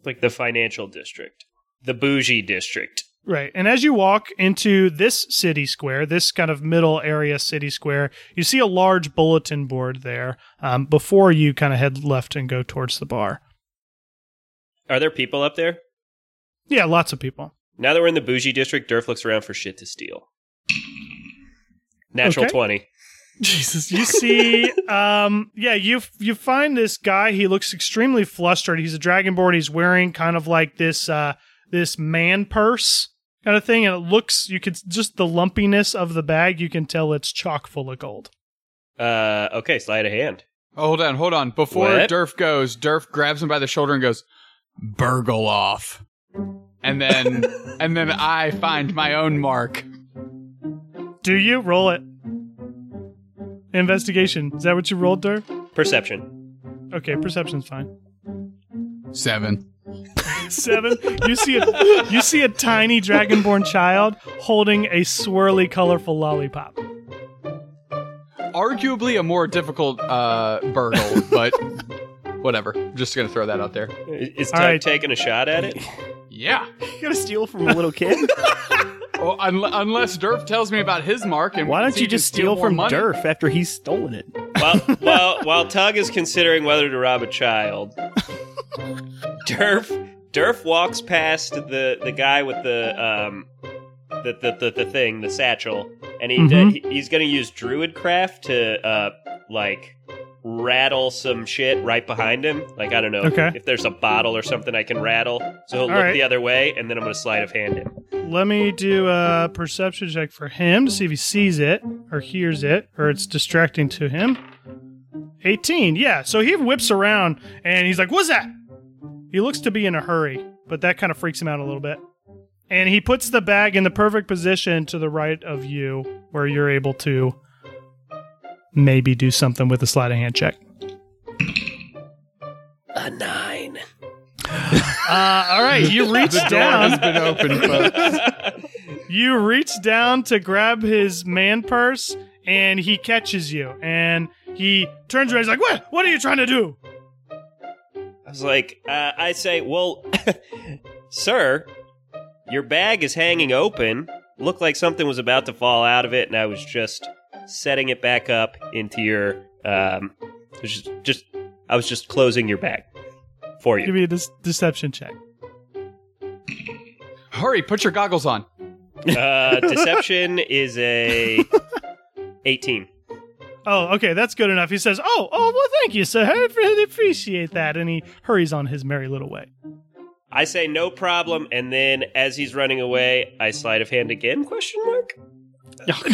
Like the financial district, the bougie district. Right. And as you walk into this city square, this kind of middle area city square, you see a large bulletin board there um, before you kind of head left and go towards the bar. Are there people up there? Yeah, lots of people. Now that we're in the bougie district, Durf looks around for shit to steal. Natural Okay. 20. Jesus, you see, um, yeah, you you find this guy. He looks extremely flustered. He's a dragonborn. He's wearing kind of like this uh, this man purse kind of thing, and it looks you could just the lumpiness of the bag. You can tell it's chock full of gold. Uh, okay, slide a hand. Oh, hold on, hold on. Before What? Durf goes, Durf grabs him by the shoulder and goes, "Burgle off," and then and then I find my own mark. Do you roll it? Investigation. Is that what you rolled, Dirk? Perception. Okay, perception's fine. Seven. Seven. You see a you see a tiny dragonborn child holding a swirly, colorful lollipop. Arguably a more difficult uh, burgle, but whatever. Just gonna throw that out there. Is All Tug right. taking a shot at it? Yeah. You gotta steal from a little kid? Well, un- unless Durf tells me about his mark, and Why don't you just steal more from money. Durf after he's stolen it? While while while Tug is considering whether to rob a child, Durf Durf walks past the the guy with the um the the the, the thing the satchel, and he, Mhm. he he's gonna use Druidcraft to uh like rattle some shit right behind him. Like I don't know Okay. if there's a bottle or something I can rattle. So he'll All look right. the other way, and then I'm gonna slide of hand him. Let me do a perception check for him to see if he sees it or hears it or it's distracting to him. 18. Yeah, so he whips around and he's like, What's that? He looks to be in a hurry, but that kind of freaks him out a little bit. And he puts the bag in the perfect position to the right of you where you're able to maybe do something with a sleight of hand check. A nine. Uh, all right, you reach The door down. has been opened, folks. You reach down to grab his man purse, and he catches you. And he turns around. He's like, "What? What are you trying to do?" I was like, uh, I say, well, sir, your bag is hanging open. Looked like something was about to fall out of it, and I was just setting it back up into your. Um, just, just I was just closing your bag for you. Give me a dis- deception check. Hurry, put your goggles on. Uh, deception is a eighteen. Oh, okay, that's good enough. He says, "Oh, oh, well, thank you, sir. I really appreciate that." And he hurries on his merry little way. I say no problem, and then as he's running away, I sleight of hand again? Question mark.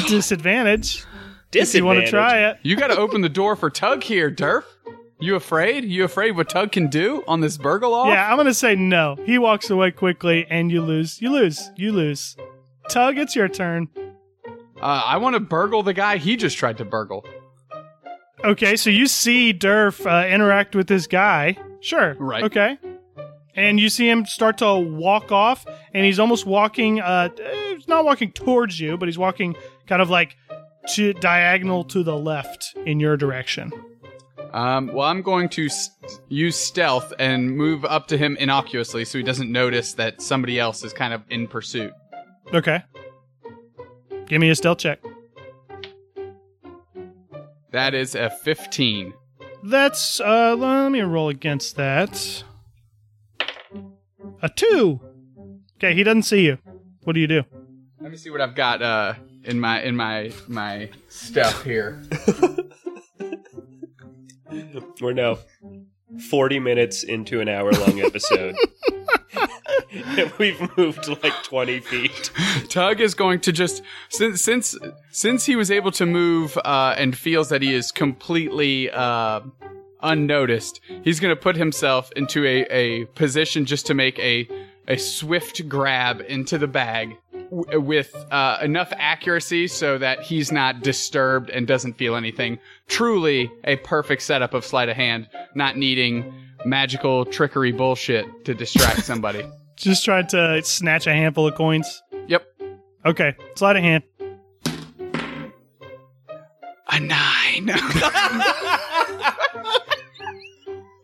Disadvantage. Disadvantage. If you want to try it. You got to open the door for Tug here, Durf. You afraid? You afraid what Tug can do on this burgle off? Yeah, I'm gonna say no. He walks away quickly, and you lose. You lose. You lose. Tug, it's your turn. Uh, I want to burgle the guy he just tried to burgle. Okay, so you see Durf uh, interact with this guy. Sure. Right. Okay. And you see him start to walk off, and he's almost walking. Uh, he's not walking towards you, but he's walking kind of like to diagonal to the left in your direction. Um, well, I'm going to s- use stealth and move up to him innocuously so he doesn't notice that somebody else is kind of in pursuit. Okay. Give me a stealth check. That is a 15. That's uh let me roll against that. A two. Okay, he doesn't see you. What do you do? Let me see what I've got uh, in my in my my stuff here. We're now 40 minutes into an hour long episode. and we've moved like 20 feet. Tug is going to just since since since he was able to move uh, and feels that he is completely uh, unnoticed. He's going to put himself into a, a position just to make a a swift grab into the bag w- with uh, enough accuracy so that he's not disturbed and doesn't feel anything. Truly a perfect setup of sleight of hand, not needing magical trickery bullshit to distract somebody. Just tried to snatch a handful of coins. yep. Okay, sleight of hand. A nine.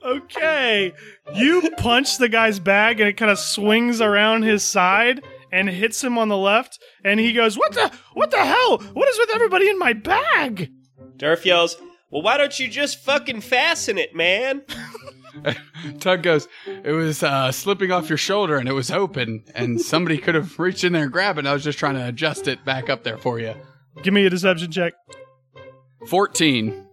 Okay. You punch the guy's bag and it kind of swings around his side and hits him on the left and he goes, "What the what the hell? What is with everybody in my bag?" Durf yells, Well, why don't you just fucking fasten it, man? Tug goes, it was uh, slipping off your shoulder and it was open, and somebody could have reached in there and grabbed it. I was just trying to adjust it back up there for you. Give me a deception check. 14.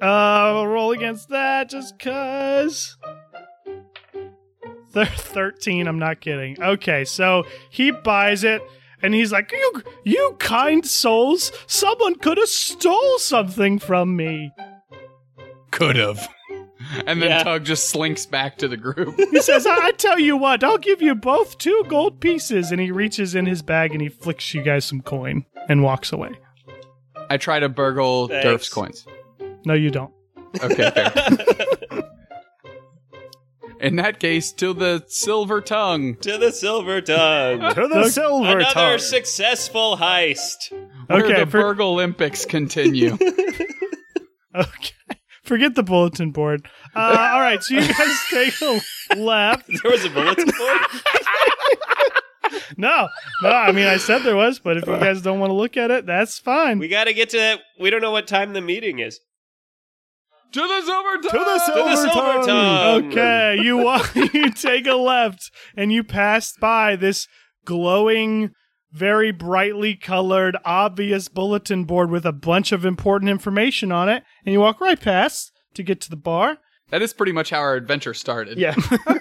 Uh, roll against that just cause. Thir- 13, I'm not kidding. Okay, so he buys it and he's like, "You you kind souls, someone could have stole something from me." Could have. And then Yeah. Tug just slinks back to the group. He says, I-, "I tell you what, I'll give you both two gold pieces." And he reaches in his bag and he flicks you guys some coin and walks away. I try to burgle Thanks. Durf's coins. No, you don't. Okay, fair. In that case, to the silver tongue. to the silver tongue. To the silver Another tongue. Another successful heist. Where Okay, the for- Burgle Olympics continue. Okay. Forget the bulletin board. Uh, all right, so you guys take a left. There was a bulletin board. No, no, I mean, I said there was, but if you guys don't want to look at it, that's fine. We got to get to that. We don't know what time the meeting is. To the silver tongue. To the silver, To the silver tongue. tongue. Okay, you walk, you take a left, and you pass by this glowing, very brightly colored, obvious bulletin board with a bunch of important information on it, and you walk right past to get to the bar. That is pretty much how our adventure started. Yeah,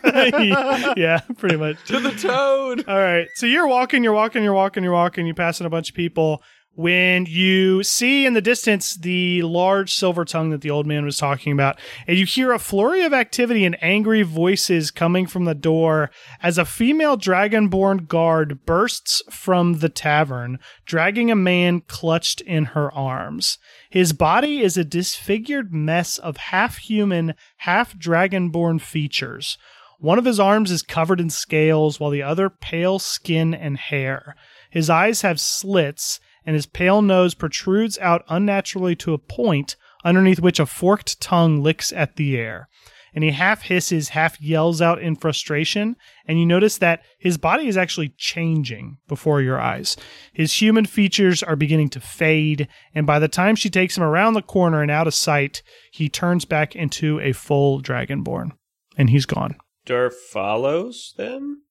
yeah, pretty much. To the toad. All right. So you're walking, you're walking, you're walking, you're walking, you're passing a bunch of people. When you see in the distance the large silver tongue that the old man was talking about, and you hear a flurry of activity and angry voices coming from the door as a female dragonborn guard bursts from the tavern, dragging a man clutched in her arms. His body is a disfigured mess of half human, half dragonborn features. One of his arms is covered in scales, while the other pale skin and hair. His eyes have slits, and his pale nose protrudes out unnaturally to a point, underneath which a forked tongue licks at the air. And he half hisses, half yells out in frustration, and you notice that his body is actually changing before your eyes. His human features are beginning to fade, and by the time she takes him around the corner and out of sight, he turns back into a full dragonborn. And he's gone. Durf follows them.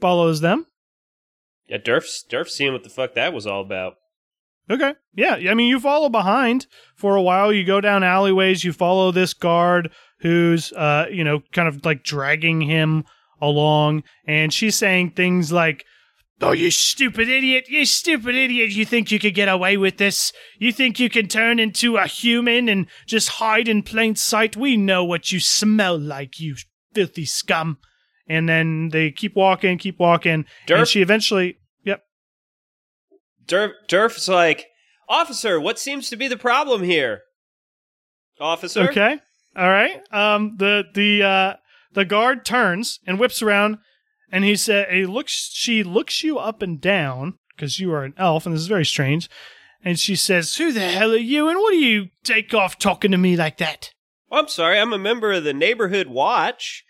follows them. Yeah, Durf's Durf's seeing what the fuck that was all about. Okay. Yeah. I mean, you follow behind for a while. You go down alleyways. You follow this guard who's, uh, you know, kind of like dragging him along. And she's saying things like, Oh, you stupid idiot. You stupid idiot. You think you could get away with this? You think you can turn into a human and just hide in plain sight? We know what you smell like, you filthy scum. And then they keep walking, keep walking. And she eventually. Durf Durf's like, officer, what seems to be the problem here? Officer. Okay. All right. Um the the uh the guard turns and whips around and he said he looks she looks you up and down because you are an elf and this is very strange. And she says, Who the hell are you and what do you take off talking to me like that? Oh, I'm sorry, I'm a member of the neighborhood watch,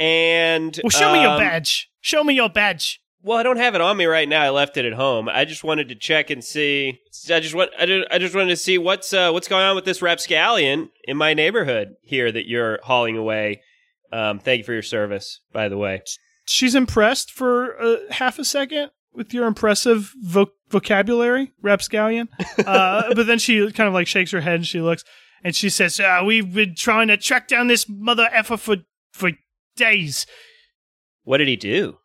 and Well show me your um, badge. Show me your badge. Well, I don't have it on me right now. I left it at home. I just wanted to check and see. I just want. I just, I just wanted to see what's uh, what's going on with this rapscallion in my neighborhood here that you're hauling away. Um, thank you for your service, by the way. She's impressed for uh, half a second with your impressive vo- vocabulary, rapscallion. Uh, but then she kind of like shakes her head and she looks and she says, uh, "We've been trying to track down this mother effer for for days. What did he do?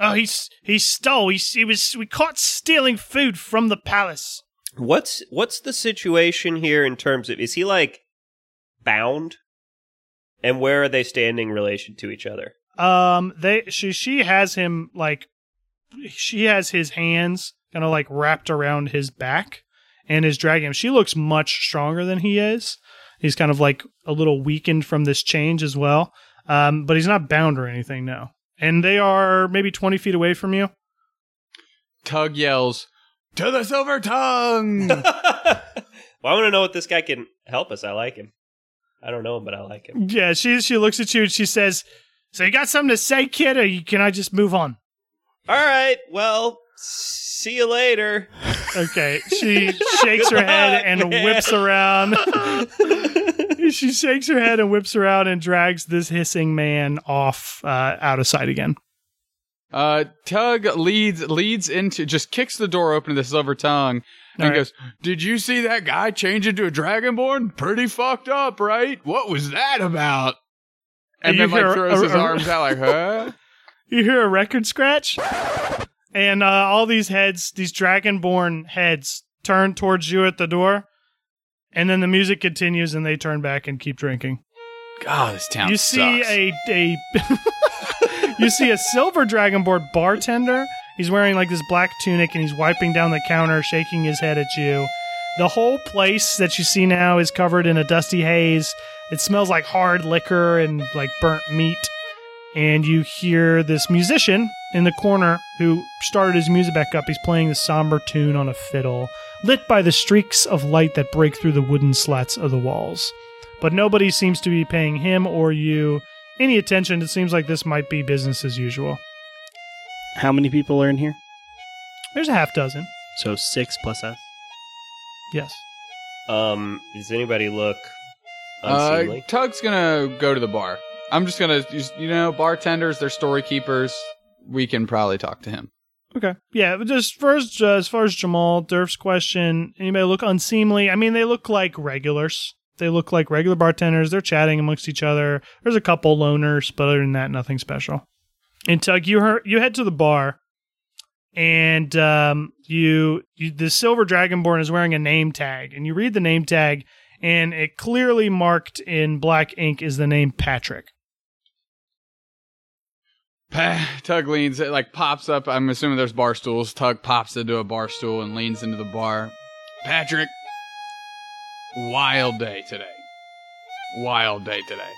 Oh, he's he stole. He, he was we caught stealing food from the palace. What's what's the situation here in terms of is he like bound? And where are they standing in relation to each other? Um, they she she has him like she has his hands kind of like wrapped around his back and is dragging him. She looks much stronger than he is. He's kind of like a little weakened from this change as well. Um, but he's not bound or anything now. And they are maybe twenty feet away from you. Tug yells, To the silver tongue! well, I want to know what this guy can help us. I like him. I don't know him, but I like him. Yeah, she she looks at you and she says, "So you got something to say, kid, or can I just move on?" All right. Well, see you later. Okay. She shakes her head and whips around. she shakes her head and whips around and drags this hissing man off uh, out of sight again. Uh, Tug leads leads into just kicks the door open to the silver tongue, And he Alright. goes, Did you see that guy change into a dragonborn? Pretty fucked up, right? What was that about? And You then like throws a- his a- arms out like, huh? You hear a record scratch, and uh, all these heads, these dragonborn heads, turn towards you at the door, and then the music continues, and they turn back and keep drinking. God, this town you see a a you see a silver dragonborn bartender. He's wearing like this black tunic, and he's wiping down the counter, shaking his head at you. The whole place that you see now is covered in a dusty haze. It smells like hard liquor and like burnt meat. And you hear this musician in the corner who started his music back up. He's playing the somber tune on a fiddle, lit by the streaks of light that break through the wooden slats of the walls. But nobody seems to be paying him or you any attention. It seems like this might be business as usual. How many people are in here? There's a half dozen. So six plus us. Yes. Um, does anybody look Uh. Tug's gonna go to the bar. I'm just gonna, you know, bartenders, they're story keepers. We can probably talk to him. Okay. Yeah, just first, uh, as far as Jamal Durf's question, anybody look unseemly? I mean, they look like regulars. They look like regular bartenders. They're chatting amongst each other. There's a couple loners, but other than that, nothing special. And Tug, you heard, you head to the bar, and um, you, you the silver dragonborn is wearing a name tag, and you read the name tag, and it clearly marked in black ink is the name Patrick. Tug leans, it like pops up. I'm assuming there's bar stools. Tug pops into a bar stool and leans into the bar. Patrick, wild day today. Wild day today.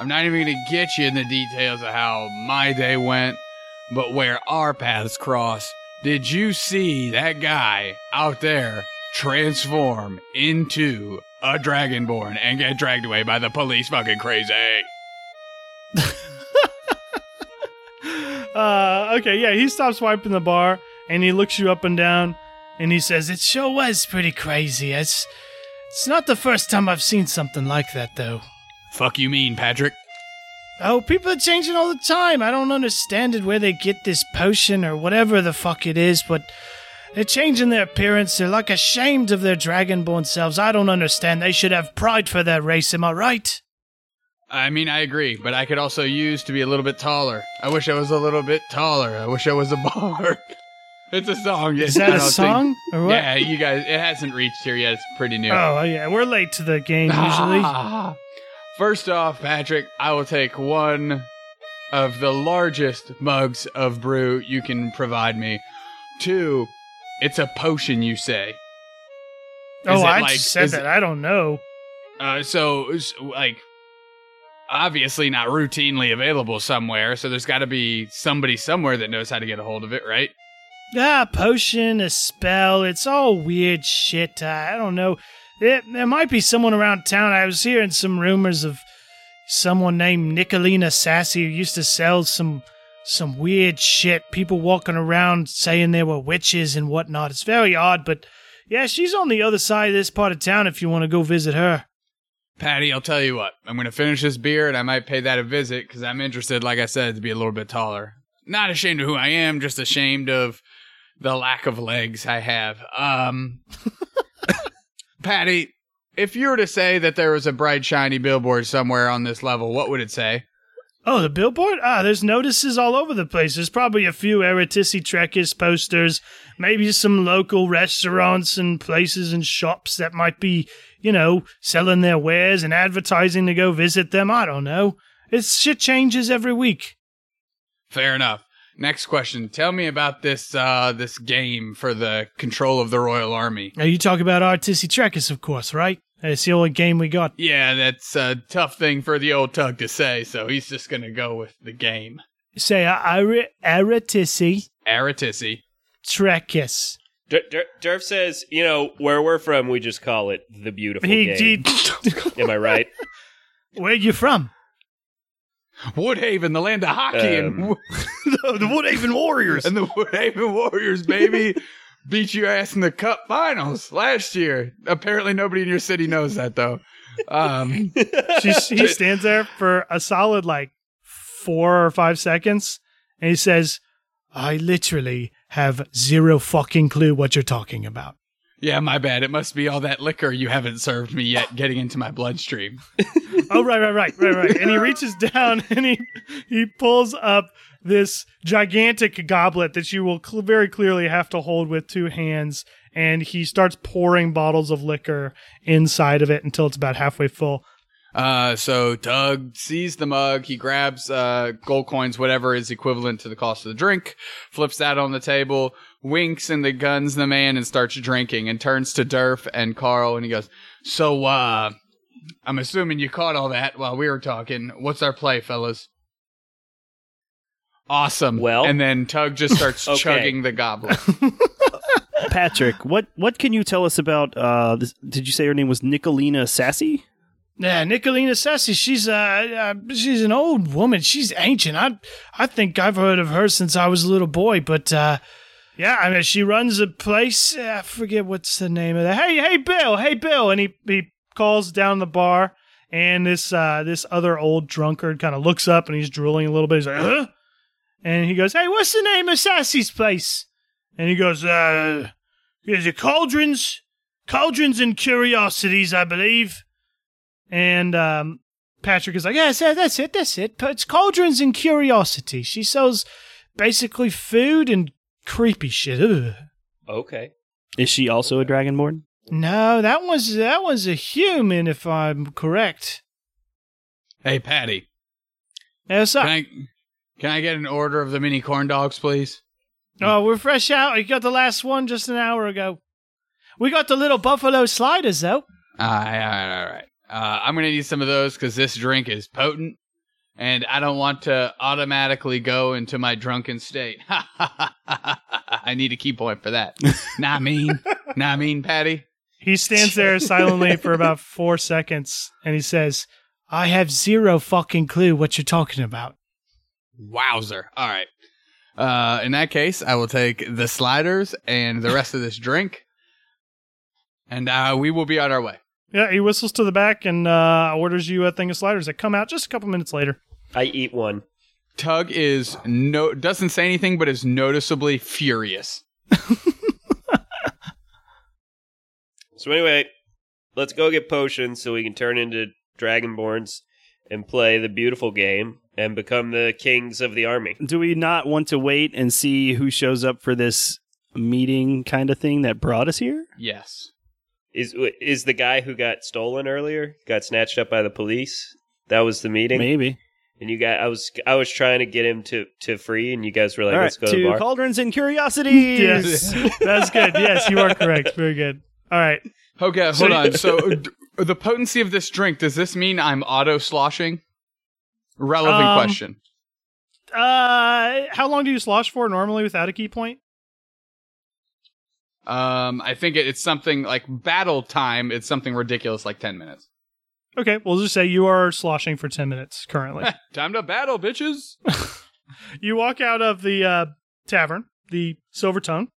I'm not even going to get you in the details of how my day went, but where our paths cross. Did you see that guy out there transform into a dragonborn and get dragged away by the police fucking crazy? uh, okay, yeah, he stops wiping the bar and he looks you up and down and he says, It sure was pretty crazy. It's, it's not the first time I've seen something like that, though. Fuck you mean, Patrick? Oh, people are changing all the time. I don't understand it where they get this potion or whatever the fuck it is, but they're changing their appearance. They're like ashamed of their dragonborn selves. I don't understand. They should have pride for their race, am I right? I mean, I agree, but I could also use to be a little bit taller. I wish I was a little bit taller. I wish I was a bard. it's a song. Is that a song? or what? Yeah, you guys, it hasn't reached here yet. It's pretty new. Oh, yeah, we're late to the game usually. First off, Patrick, I will take one of the largest mugs of brew you can provide me. Two, it's a potion, you say. oh, I like- said is that. it- I don't know. Uh, so, like, obviously not routinely available somewhere, so there's got to be somebody somewhere that knows how to get a hold of it, right? Ah, potion, a spell. It's all weird shit. Uh, I don't know. It, there might be someone around town. I was hearing some rumors of someone named Nicolina Sassy who used to sell some some weird shit. People walking around saying they were witches and whatnot. It's very odd, but yeah, she's on the other side of this part of town if you want to go visit her. Patty, I'll tell you what. I'm going to finish this beer and I might pay that a visit because I'm interested, like I said, to be a little bit taller. Not ashamed of who I am, just ashamed of the lack of legs I have. Um, Patty, if you were to say that there was a bright, shiny billboard somewhere on this level, what would it say? Oh, the billboard? Ah, there's notices all over the place. There's probably a few Eretisi Trekkies posters, maybe some local restaurants and places and shops that might be, you know, selling their wares and advertising to go visit them. I don't know. It's shit changes every week. Fair enough. Next question. Tell me about this uh, this game for the control of the Royal Army. Now, you talk about Artissi Trekkies, of course, right? It's the only game we got. Yeah, that's a tough thing for the old Tug to say, so he's just going to go with the game. Say Ar- Eretisi Aratissi. Trekkies. Dur- Dur- says, you know, where we're from, we just call it the beautiful He, game. he, Am I right? where you from? Woodhaven, the land of hockey, and, Um, the Woodhaven Warriors. and the Woodhaven Warriors, baby, beat your ass in the Cup Finals last year. Apparently, nobody in your city knows that though. Um, she, he stands there for a solid like four or five seconds and he says, I literally have zero fucking clue what you're talking about. Yeah, my bad. It must be all that liquor you haven't served me yet getting into my bloodstream. oh right, right, right, right, right. And he reaches down and he he pulls up this gigantic goblet that you will cl- very clearly have to hold with two hands. And he starts pouring bottles of liquor inside of it until it's about halfway full. Uh, so Doug sees the mug. He grabs uh, gold coins, whatever is equivalent to the cost of the drink, flips that on the table, winks and the guns the man, and starts drinking. And turns to Durf and Carl, and he goes, "So, uh, I'm assuming you caught all that while we were talking. What's our play, fellas?" Awesome. Well- and then Tug just starts Okay. chugging the goblet. Patrick, what what can you tell us about? Uh, this, did you say her name was Nicolina Sassy? Yeah, Nicolina Sassy, she's uh, uh she's an old woman. She's ancient. I I think I've heard of her since I was a little boy, but uh yeah, I mean she runs a place. uh, I forget what's the name of that. Hey, hey Bill, hey Bill, and he he calls down the bar and this uh this other old drunkard kind of looks up and he's drooling a little bit. He's like, "Huh?" And he goes, "Hey, what's the name of Sassy's place?" And he goes, "Uh, is it Cauldrons? Cauldrons and Curiosities, I believe." And um, Patrick is like, yeah, that's it, that's it. It's Cauldrons and Curiosity. She sells basically food and creepy shit. Ugh. Okay. Is she also a dragonborn? No, that was that was a human, if I'm correct. hey, Patty, Yes, can sir. I can I get an order of the mini corn dogs, please? Oh, we're fresh out. We got the last one just an hour ago. We got the little buffalo sliders though. All right, all right, all right. Uh, I'm gonna need some of those because this drink is potent, and I don't want to automatically go into my drunken state. I need a key point for that. Not mean, Not mean, Patty. He stands there silently for about four seconds, and he says, "I have zero fucking clue what you're talking about." Wowzer! All right. Uh, in that case, I will take the sliders and the rest of this drink, and uh, we will be on our way. Yeah, he whistles to the back and uh, orders you a thing of sliders that come out just a couple minutes later. I eat one. Tug is no doesn't say anything, but is noticeably furious. So anyway, let's go get potions so we can turn into dragonborns and play the beautiful game and become the kings of the army. Do we not want to wait and see who shows up for this meeting kind of thing that brought us here? Yes. Is is the guy who got stolen earlier, got snatched up by the police? That was the meeting. Maybe. And you got I was I was trying to get him to to free and you guys were like, All right, let's go to the bar. cauldrons and curiosities. Yes, that's good. Yes, you are correct. Very good. All right. Okay, hold So- on. So d- the potency of this drink, does this mean I'm auto sloshing? Relevant Um, question. Uh, how long do you slosh for normally without a key point? Um, I think it, it's something like battle time. It's something ridiculous, like ten minutes. Okay, we'll just say you are sloshing for ten minutes currently. Time to battle, bitches. you walk out of the uh, tavern, the Silver Tongue,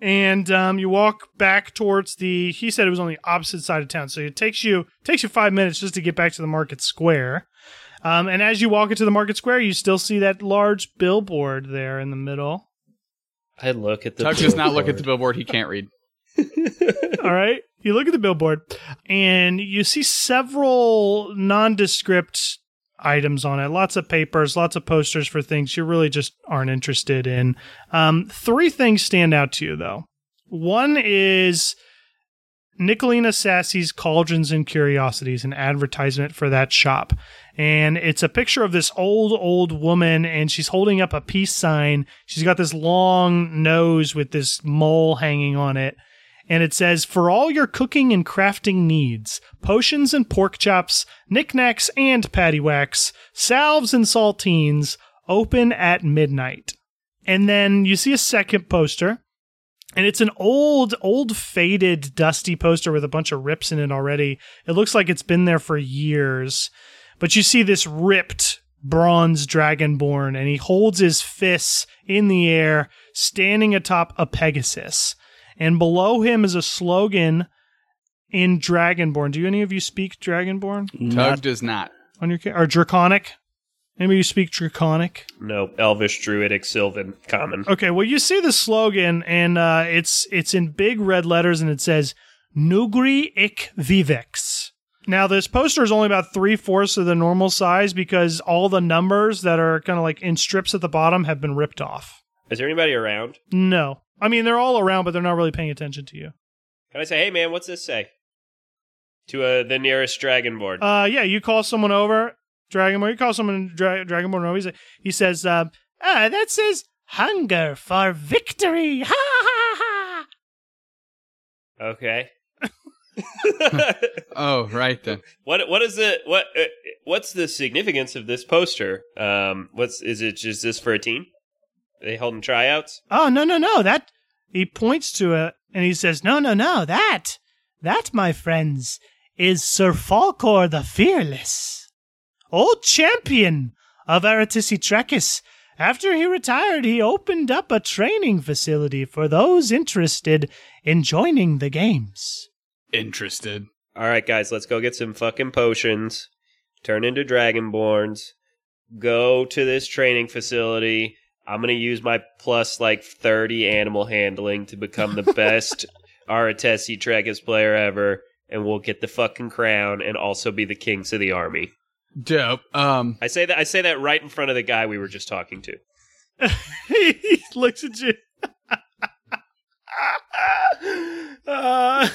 and um, you walk back towards the. He said it was on the opposite side of town, so it takes you takes you five minutes just to get back to the market square. Um, and as you walk into the market square, you still see that large billboard there in the middle. I look at the Tug does not look at the billboard. billboard. He can't read. All right. You look at the billboard and you see several nondescript items on it. Lots of papers, lots of posters for things you really just aren't interested in. Um, three things stand out to you, though. One is Nicolina Sassy's Cauldrons and Curiosities, an advertisement for that shop. And it's a picture of this old, old woman, and she's holding up a peace sign. She's got this long nose with this mole hanging on it. And it says for all your cooking and crafting needs potions and pork chops knickknacks and paddywhacks salves and saltines open at midnight. And then you see a second poster and it's an old old faded dusty poster with a bunch of rips in it already. It looks like it's been there for years but you see this ripped bronze dragonborn and he holds his fists in the air standing atop a pegasus and below him is a slogan in Dragonborn. Do any of you speak Dragonborn Tug Not- does not. on your ca- or Draconic? Maybe you speak Draconic. No, Elvish, Druidic, Sylvan, Common. Okay, well, you see the slogan, and uh, it's it's in big red letters, and it says "Nugri ik vivex." Now, this poster is only about three fourths of the normal size because all the numbers that are kind of like in strips at the bottom have been ripped off. Is there anybody around? No, I mean they're all around, but they're not really paying attention to you. Can I say, hey man, what's this say? To uh, the nearest dragonborn. Uh, yeah, you call someone over, Dragonborn. You call someone Dra- Dragonborn over. He's He says, uh, "Ah, that says hunger for victory." Ha ha ha! okay. Oh, right then. what what is it? What uh, what's the significance of this poster? Um, what's is it? Is this for a team? Are they holding tryouts? Oh no no no! That he points to it and he says, "No no no! That that, my friends, is Sir Falkor the Fearless, old champion of Aratisi Trekis. After he retired, he opened up a training facility for those interested in joining the games." Interested. All right, guys, let's go get some fucking potions. Turn into dragonborns. Go to this training facility. I'm gonna use my plus like 30 animal handling to become the best Aratesi Trekis player ever, and we'll get the fucking crown and also be the kings of the army. Dope. Um, I say that I say that right in front of the guy we were just talking to. he looks at you. Uh,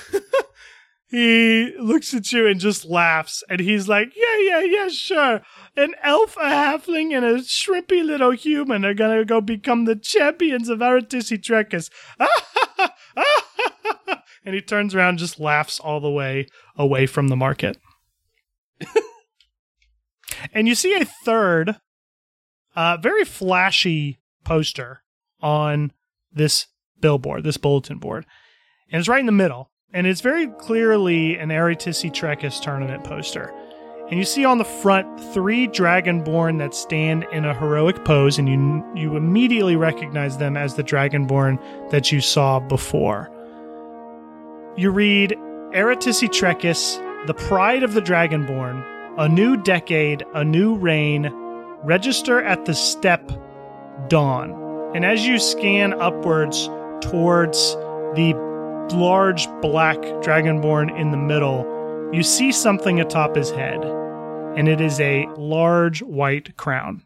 he looks at you and just laughs, and he's like, "Yeah, yeah, yeah, sure. An elf, a halfling, and a shrimpy little human are gonna go become the champions of Aratisi Trekkas." and he turns around, and just laughs all the way away from the market. and you see a third, uh, very flashy poster on this billboard, this bulletin board. And it's right in the middle. And it's very clearly an Trekis tournament poster. And you see on the front three Dragonborn that stand in a heroic pose, and you you immediately recognize them as the Dragonborn that you saw before. You read Trekis, the pride of the Dragonborn, a new decade, a new reign, register at the step, dawn. And as you scan upwards towards the large black dragonborn in the middle, you see something atop his head, and it is a large white crown.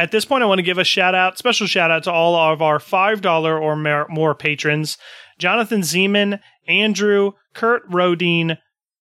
At this point, I want to give a shout out, special shout out to all of our $5 or more patrons. Jonathan Zeman, Andrew, Kurt Rodine,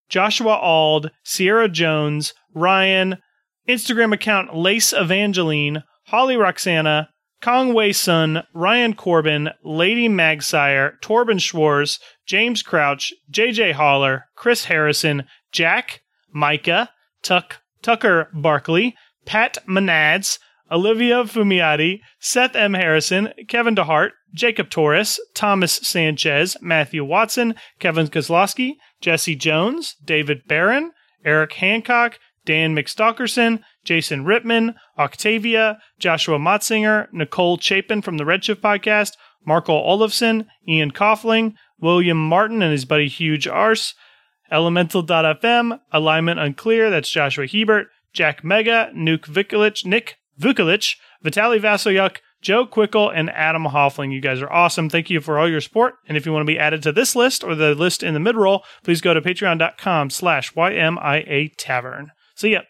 Joshua Ald, Sierra Jones, Ryan, Instagram account Lace Evangeline, Holly Roxana, Kong Wei Sun, Ryan Corbin, Lady Magsire, Torben Schwartz, James Crouch, JJ Holler, Chris Harrison, Jack, Micah, Tuck, Tucker Barkley, Pat Manads, Olivia Fumiati, Seth M. Harrison, Kevin DeHart, Jacob Torres, Thomas Sanchez, Matthew Watson, Kevin Kozlowski, Jesse Jones, David Barron, Eric Hancock, Dan McStalkerson, Jason Rittman, Octavia, Joshua Motzinger, Nicole Chapin from the Redshift podcast, Marco Olofsson, Ian Coughlin, William Martin and his buddy Huge Arse, Elemental.fm, Alignment Unclear, that's Joshua Hebert, Jack Mega, Nuke Vikulich, Nick Vukolich, Vitaly Vasoyuk, Joe Quickle, and Adam Hoffling. You guys are awesome. Thank you for all your support. And if you want to be added to this list or the list in the mid-roll, please go to patreon.com slash YMIA Tavern. See ya.